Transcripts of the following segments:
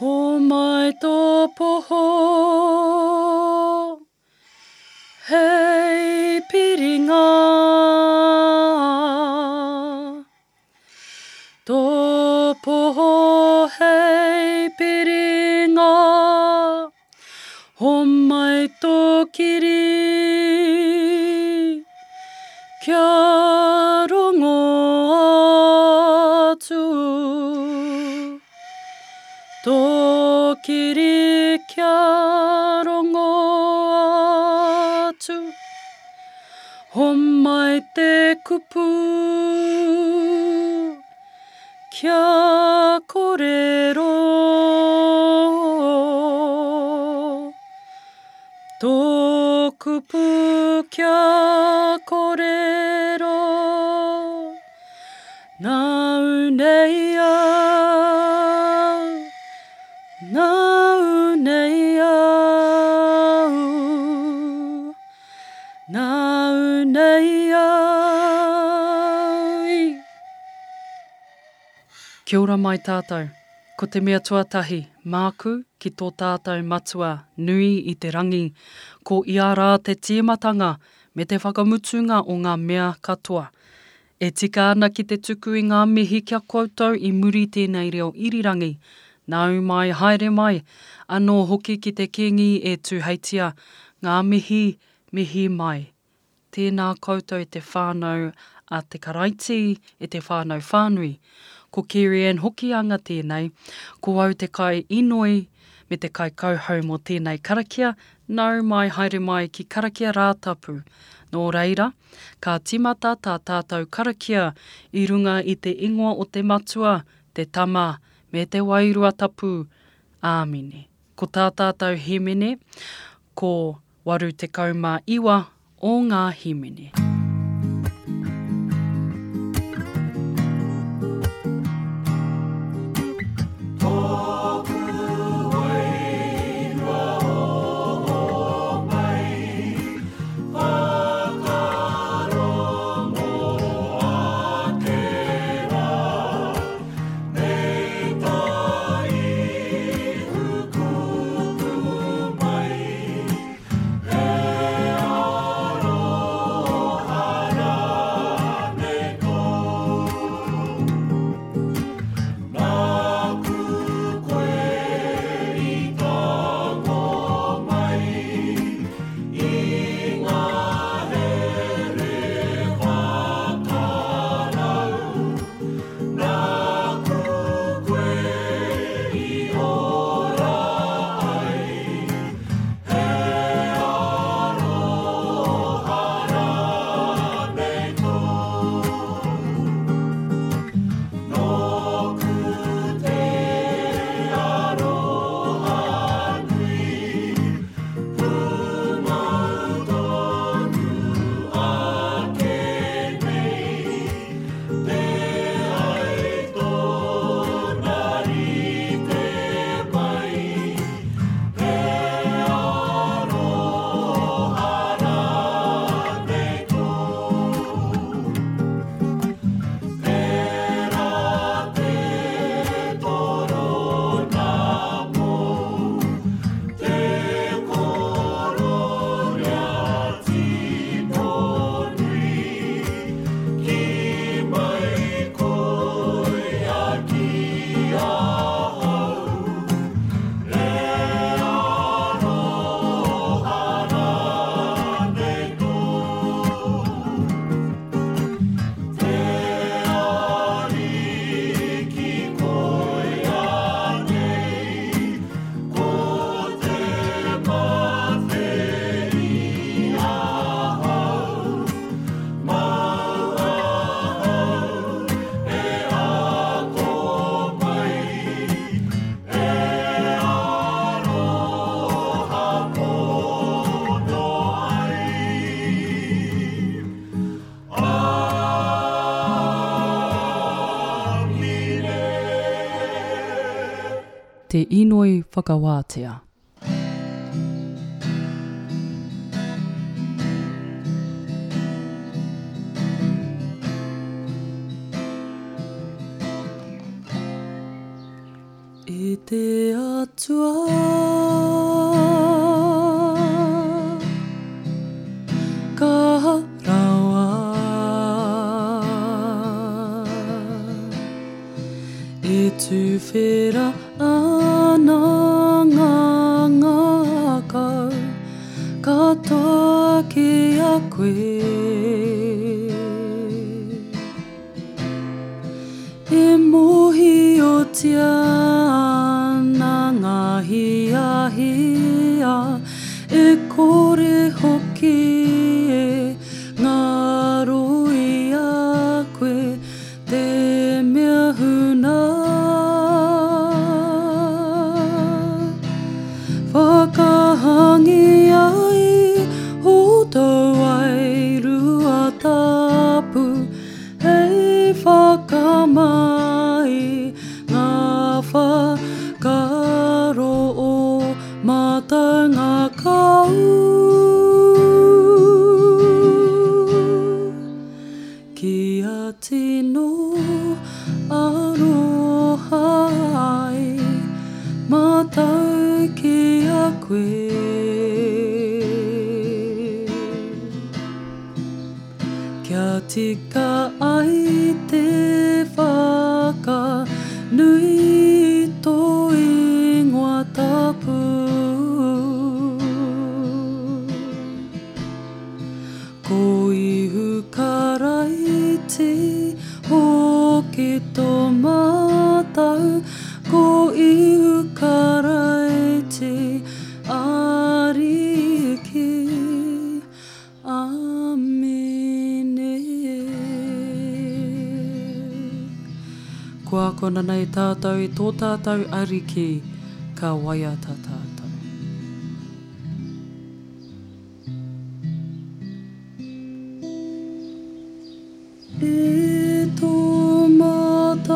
Ho mai tō poho, hei piringa. Tōku pū kia korero, nāu nei a, nāu nei a, nāu nei a. Kia ora mai tātou. Ko te mea tuatahi, māku ki tō tātou matua nui i te rangi, ko i rā te tiematanga me te whakamutunga o ngā mea katoa. E tika ana ki te tuku i ngā mihi kia koutou i muri tēnei reo irirangi. Nau mai, haere mai, anō hoki ki te kengi e tūheitia, ngā mihi, mihi mai. Tēnā koutou e te whānau a te karaiti, e te whānau whānui. Ko Kirian hoki anga tēnei, ko au te kai inoi me te kai kauhau mō tēnei karakia, nau mai haere mai ki karakia rātapu. Nō reira, ka timata tā tātou karakia i runga i te ingoa o te matua, te tama me te wairua tapu. Āmine. Ko tā tātou himene, ko waru te kauma iwa o ngā himene. te inoi whakawātea. E te atua tia nā ngā hi a hi a, e kore hoki. été tātou i tō tātou ariki, ka waia tā tātou. E tō mātou,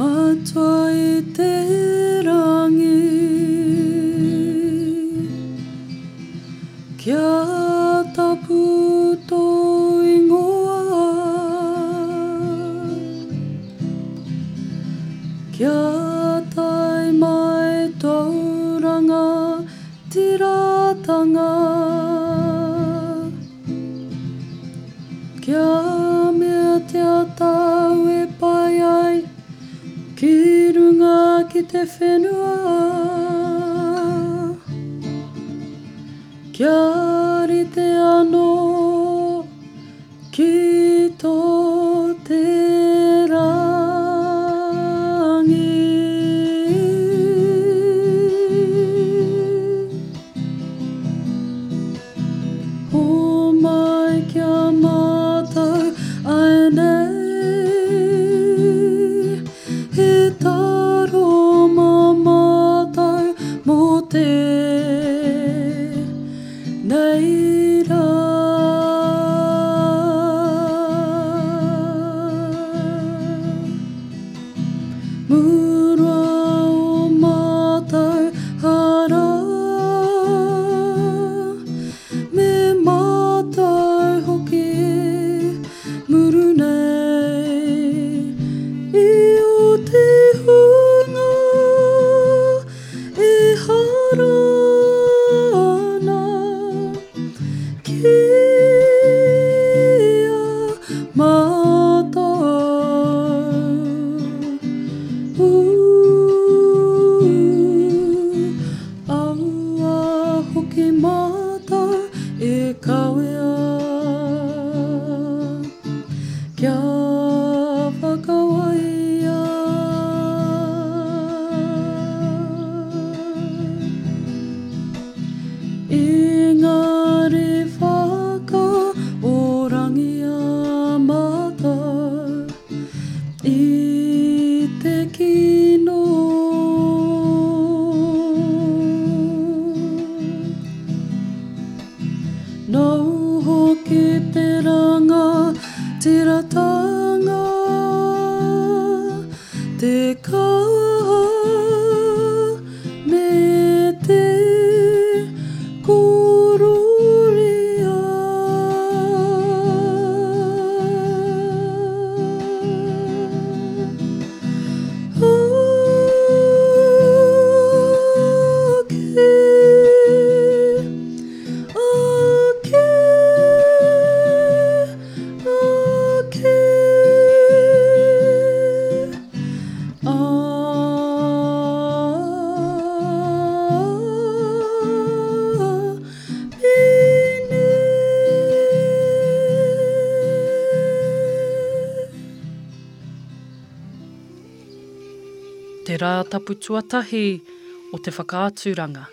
mātua i te rangi, kia tapu. t'ai fait noir. Car tapu tuatahi o te whakaaturanga,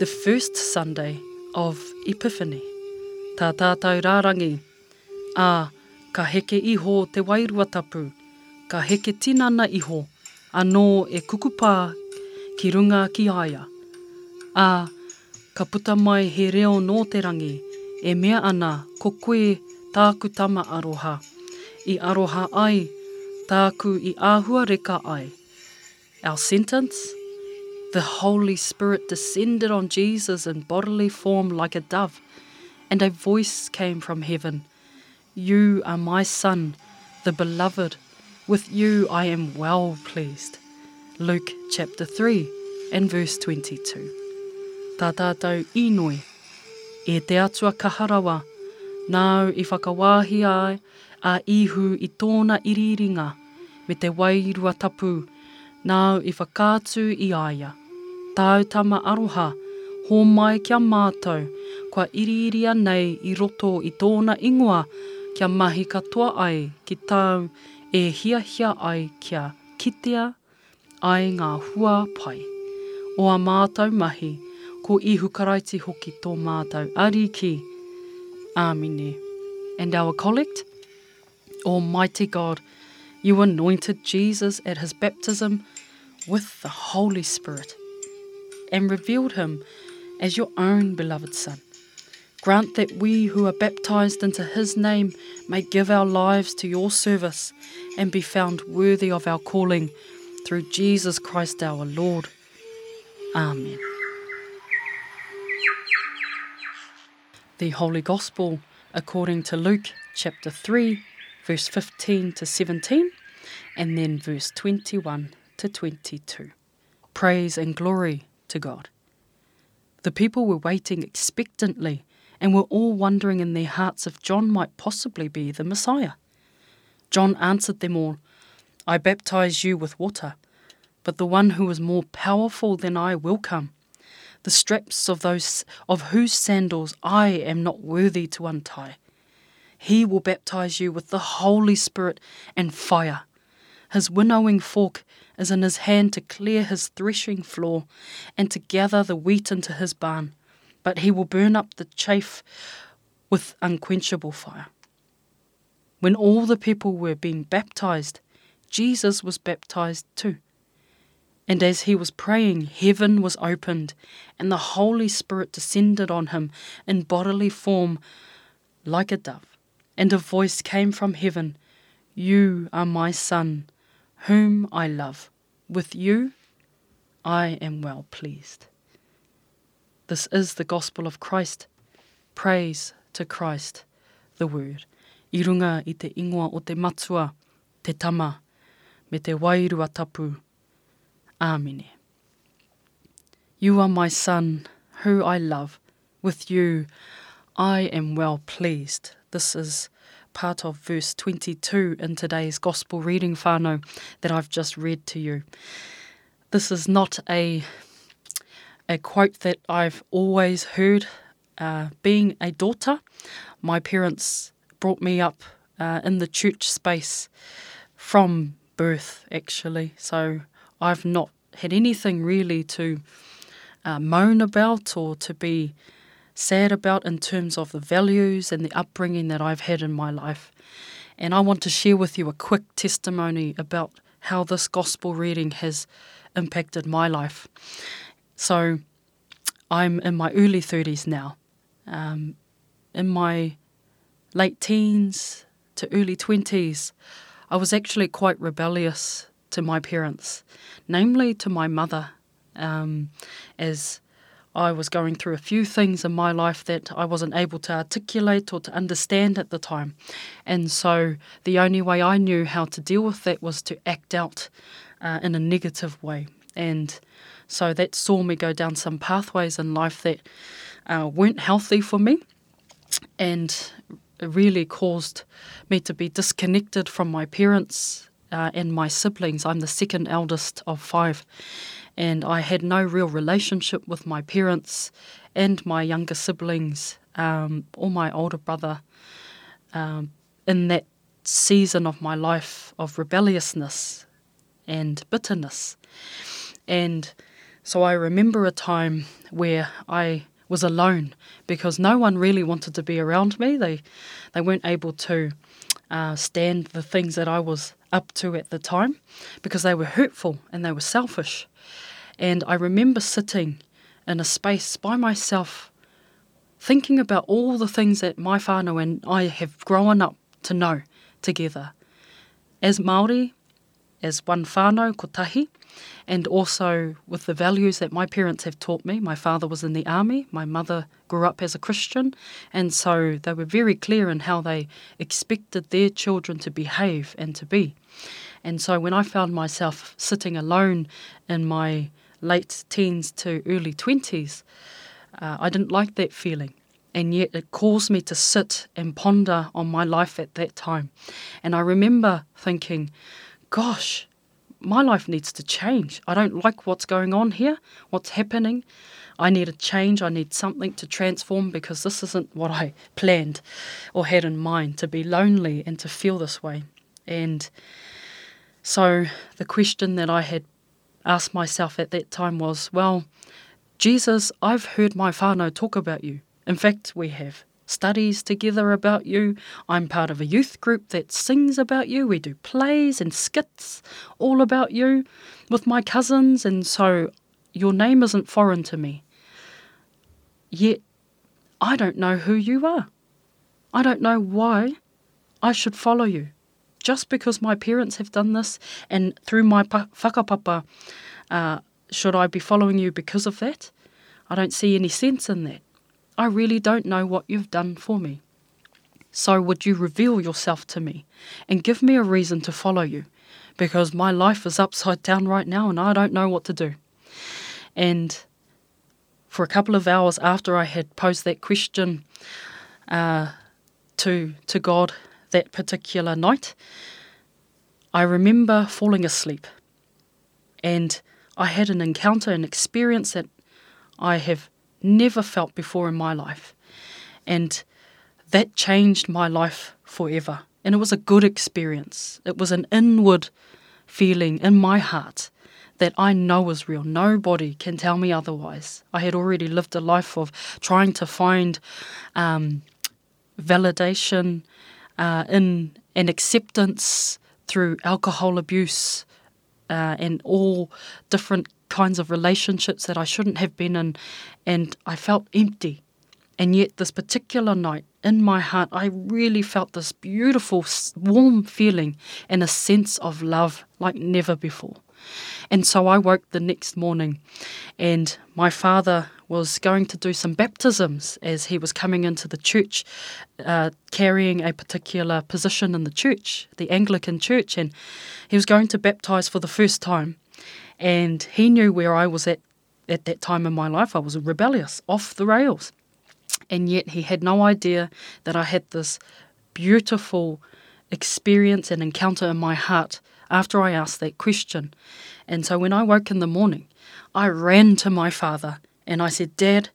the first Sunday of Epiphany. Tā tātou rārangi, ā, ka heke iho te wairua tapu, ka heke tinana iho, anō e kukupā ki runga ki aia. Ā, ka puta mai he reo nō te rangi, e mea ana ko koe tāku tama aroha, i aroha ai, tāku i āhua reka ai. Our sentence? The Holy Spirit descended on Jesus in bodily form like a dove, and a voice came from heaven You are my Son, the Beloved. With you I am well pleased. Luke chapter 3 and verse 22. Tā tātou inoi, e te atua kaharawa, nāu i whakawāhi ai a ihu i tōna iriringa me te wairua tapu, nāu i whakātū i aia. Tāu tama aroha, hō mai kia mātou, kua iriria nei i roto i tōna ingoa, kia mahi katoa ai ki tāu e hia hia ai kia kitea ai ngā hua pai. O a mātou mahi, ko ihu karaiti hoki tō mātou ariki. Āmine. And our collect? Almighty God, you anointed Jesus at his baptism with the Holy Spirit and revealed him as your own beloved Son. Grant that we who are baptized into his name may give our lives to your service and be found worthy of our calling through Jesus Christ our Lord. Amen. The Holy Gospel according to Luke chapter 3, verse 15 to 17, and then verse 21 to 22. Praise and glory to God. The people were waiting expectantly and were all wondering in their hearts if John might possibly be the Messiah. John answered them all, I baptize you with water, but the one who is more powerful than I will come. The straps of those of whose sandals I am not worthy to untie. He will baptize you with the Holy Spirit and fire. His winnowing fork is in his hand to clear his threshing floor and to gather the wheat into his barn, but he will burn up the chaff with unquenchable fire. When all the people were being baptized, Jesus was baptized too. And as he was praying, heaven was opened, and the Holy Spirit descended on him in bodily form like a dove. And a voice came from heaven You are my Son, whom I love. With you I am well pleased. This is the gospel of Christ. Praise to Christ, the Word. I runga i te ingoa o te matua, te tama, me te wairua tapu. Āmine. You are my son, who I love. With you I am well pleased. This is part of verse 22 in today's Gospel reading whānau that I've just read to you. This is not a, a quote that I've always heard. Uh, being a daughter, my parents brought me up uh, in the church space from birth, actually. So I've not had anything really to uh, moan about or to be sad about in terms of the values and the upbringing that I've had in my life. And I want to share with you a quick testimony about how this gospel reading has impacted my life. So, I'm in my early 30s now. Um, in my late teens to early 20s, I was actually quite rebellious to my parents, namely to my mother, um, as I was going through a few things in my life that I wasn't able to articulate or to understand at the time. And so the only way I knew how to deal with that was to act out uh, in a negative way. And so that saw me go down some pathways in life that uh, weren't healthy for me and really caused me to be disconnected from my parents uh, and my siblings. I'm the second eldest of five and I had no real relationship with my parents and my younger siblings um, or my older brother um, in that season of my life of rebelliousness. and bitterness. And so I remember a time where I was alone because no one really wanted to be around me. They they weren't able to uh, stand the things that I was up to at the time because they were hurtful and they were selfish. And I remember sitting in a space by myself, thinking about all the things that my whānau and I have grown up to know together. As Māori, as one whānau, kotahi, and also with the values that my parents have taught me. My father was in the army, my mother grew up as a Christian, and so they were very clear in how they expected their children to behave and to be. And so when I found myself sitting alone in my late teens to early 20s, uh, I didn't like that feeling. And yet it caused me to sit and ponder on my life at that time. And I remember thinking, gosh, my life needs to change. I don't like what's going on here, what's happening. I need a change. I need something to transform because this isn't what I planned or had in mind to be lonely and to feel this way. And so the question that I had asked myself at that time was, well, Jesus, I've heard my whānau talk about you. In fact, we have studies together about you. I'm part of a youth group that sings about you. We do plays and skits all about you with my cousins, and so your name isn't foreign to me. Yet, I don't know who you are. I don't know why I should follow you. Just because my parents have done this, and through my whakapapa, uh, should I be following you because of that? I don't see any sense in that. I really don't know what you've done for me. So would you reveal yourself to me and give me a reason to follow you? Because my life is upside down right now and I don't know what to do. And for a couple of hours after I had posed that question uh, to, to God that particular night, I remember falling asleep. And I had an encounter, an experience that I have never felt before in my life. And that changed my life forever. And it was a good experience. It was an inward feeling in my heart that I know is real. Nobody can tell me otherwise. I had already lived a life of trying to find um, validation uh, in and acceptance through alcohol abuse uh, and all different kinds of relationships that I shouldn't have been in, and I felt empty. And yet, this particular night, in my heart, I really felt this beautiful, warm feeling and a sense of love like never before. And so I woke the next morning, and my father was going to do some baptisms as he was coming into the church, uh, carrying a particular position in the church, the Anglican church, and he was going to baptize for the first time. And he knew where I was at at that time in my life. I was rebellious, off the rails. And yet he had no idea that I had this beautiful experience and encounter in my heart after I asked that question. And so when I woke in the morning, I ran to my father and I said, Dad,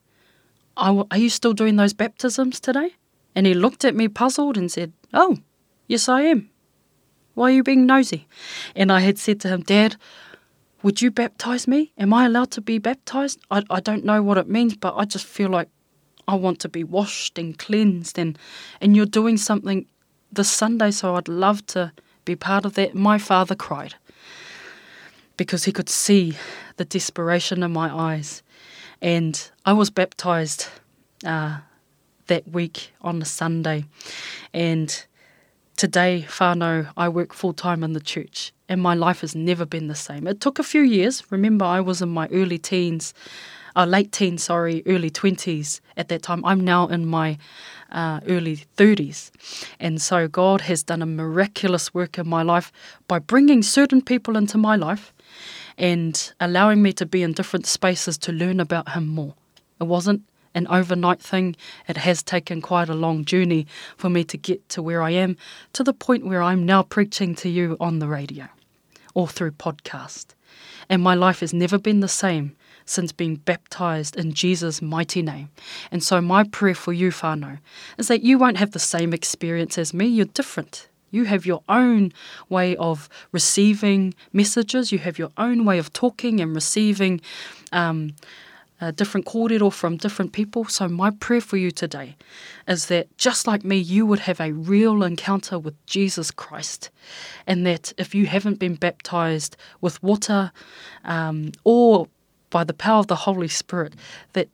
are you still doing those baptisms today? And he looked at me puzzled and said, Oh, yes, I am. Why are you being nosy? And I had said to him, Dad, would you baptize me? Am I allowed to be baptized? I, I don't know what it means, but I just feel like I want to be washed and cleansed, and, and you're doing something this Sunday, so I'd love to be part of that. My father cried because he could see the desperation in my eyes. And I was baptized uh, that week on a Sunday. And today, whānau, I work full time in the church and my life has never been the same. It took a few years. Remember, I was in my early teens, uh, late teens, sorry, early 20s at that time. I'm now in my uh, early 30s. And so God has done a miraculous work in my life by bringing certain people into my life and allowing me to be in different spaces to learn about Him more. It wasn't an overnight thing. It has taken quite a long journey for me to get to where I am, to the point where I'm now preaching to you on the radio or through podcast. And my life has never been the same since being baptized in Jesus' mighty name. And so, my prayer for you, whānau, is that you won't have the same experience as me. You're different. You have your own way of receiving messages. You have your own way of talking and receiving um, a different kōrero from different people. So my prayer for you today is that just like me, you would have a real encounter with Jesus Christ. And that if you haven't been baptized with water um, or by the power of the Holy Spirit, that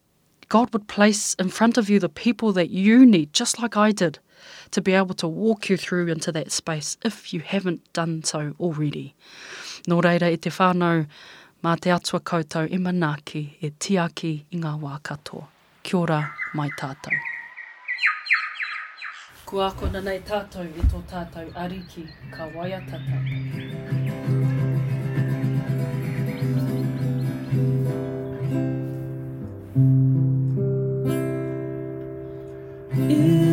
God would place in front of you the people that you need, just like I did, to be able to walk you through into that space if you haven't done so already. Nō reira, e te whānau, mā te atua koutou e manaki e tiaki i ngā wā katoa. Kia ora, mai tātou. Kua ako nanei tātou i tō tātou ariki, ka waiatata. anō i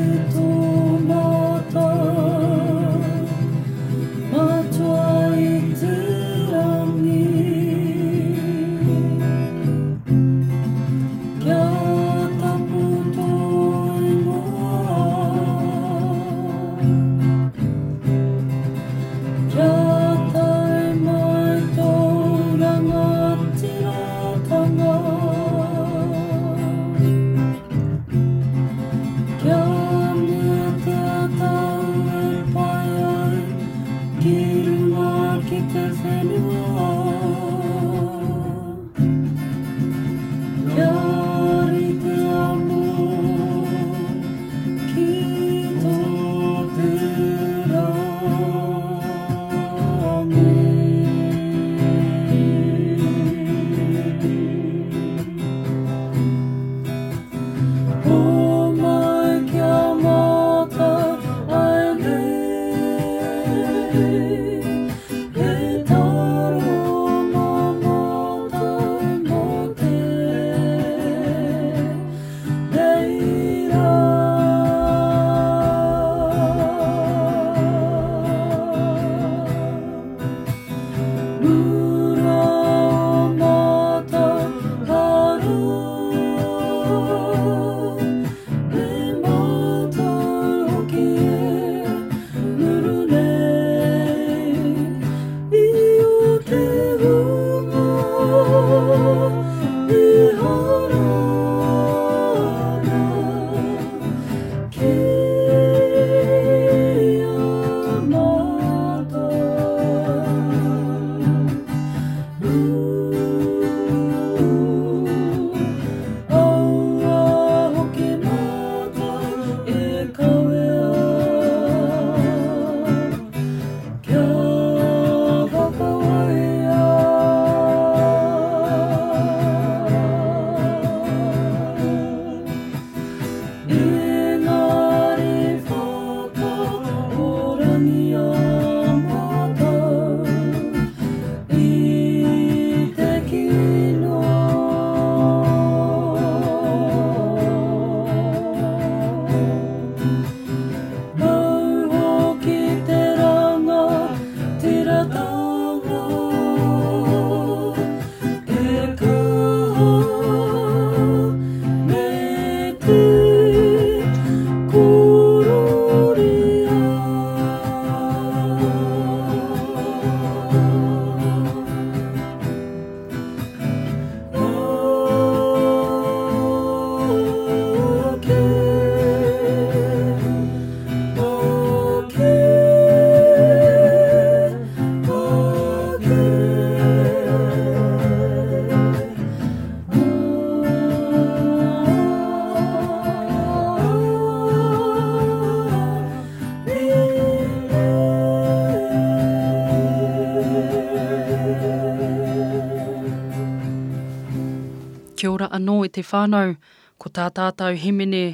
te whānau, ko tā tātou himene,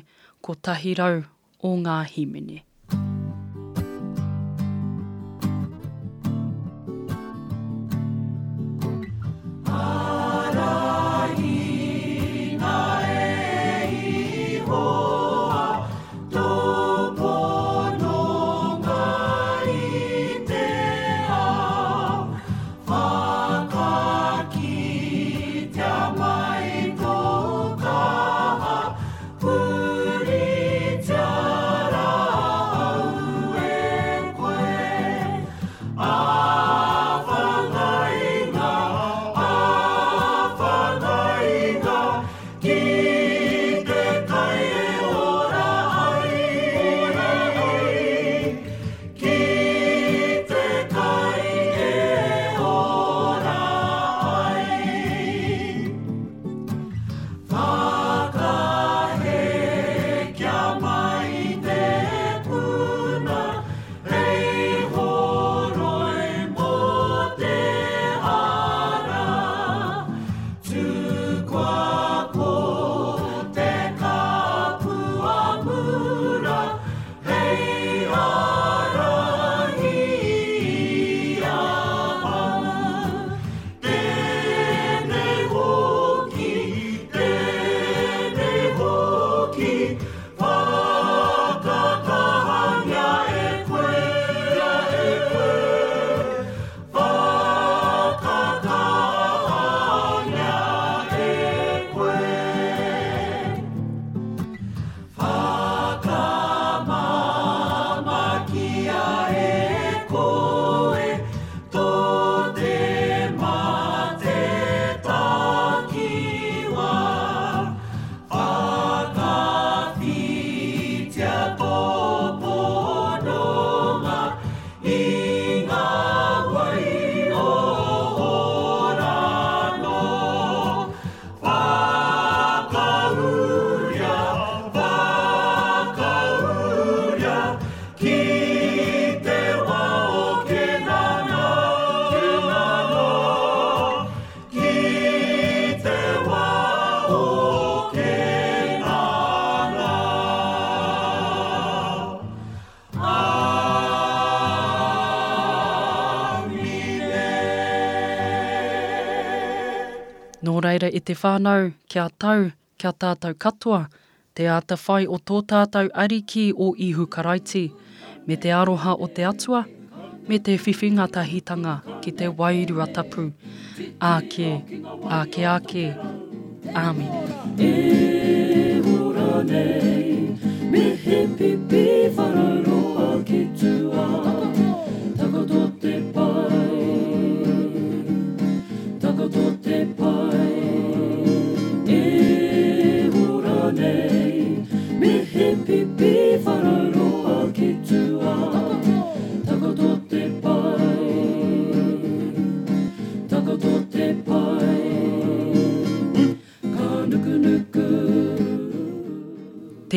ko tahirau o ngā himene. Reira i te whānau, kia tau, kia tātou katoa, te ata whai o tō tātou ariki o ihu karaiti, me te aroha o te atua, me te whiwhinga tahitanga ki te wairua tapu. Ake, ake, āke. Amen. E hura nei, me he pipi whararoa ki tua,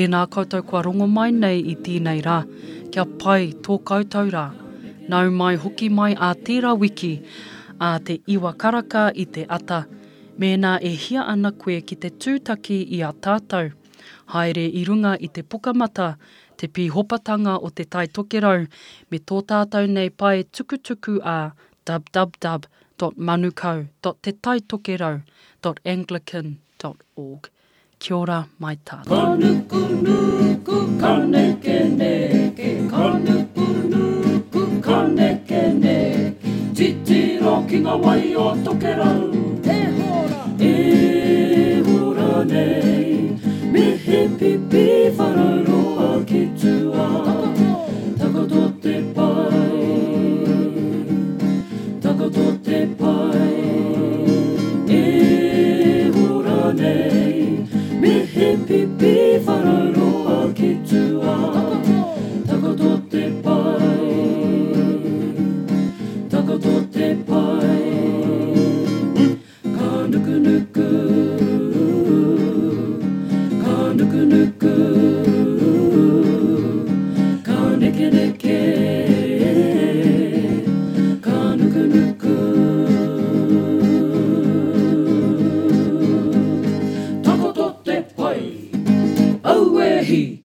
Tēnā koutou kua rongo mai nei i tīnei rā, kia pai tō koutou rā. Nau mai hoki mai a tērā wiki, a te iwa karaka i te ata, mēnā e hia ana koe ki te tūtaki i a tātou. Haere i runga i te pukamata, te pi hopatanga o te tai tokerau, me tō tātou nei pai tukutuku a www.manukau.tetaitokerau.anglican.org. Kia ora mai tātou. Konuku nuku koneke neke, konuku nuku koneke neke, titiro ki ngā wai o toke rau.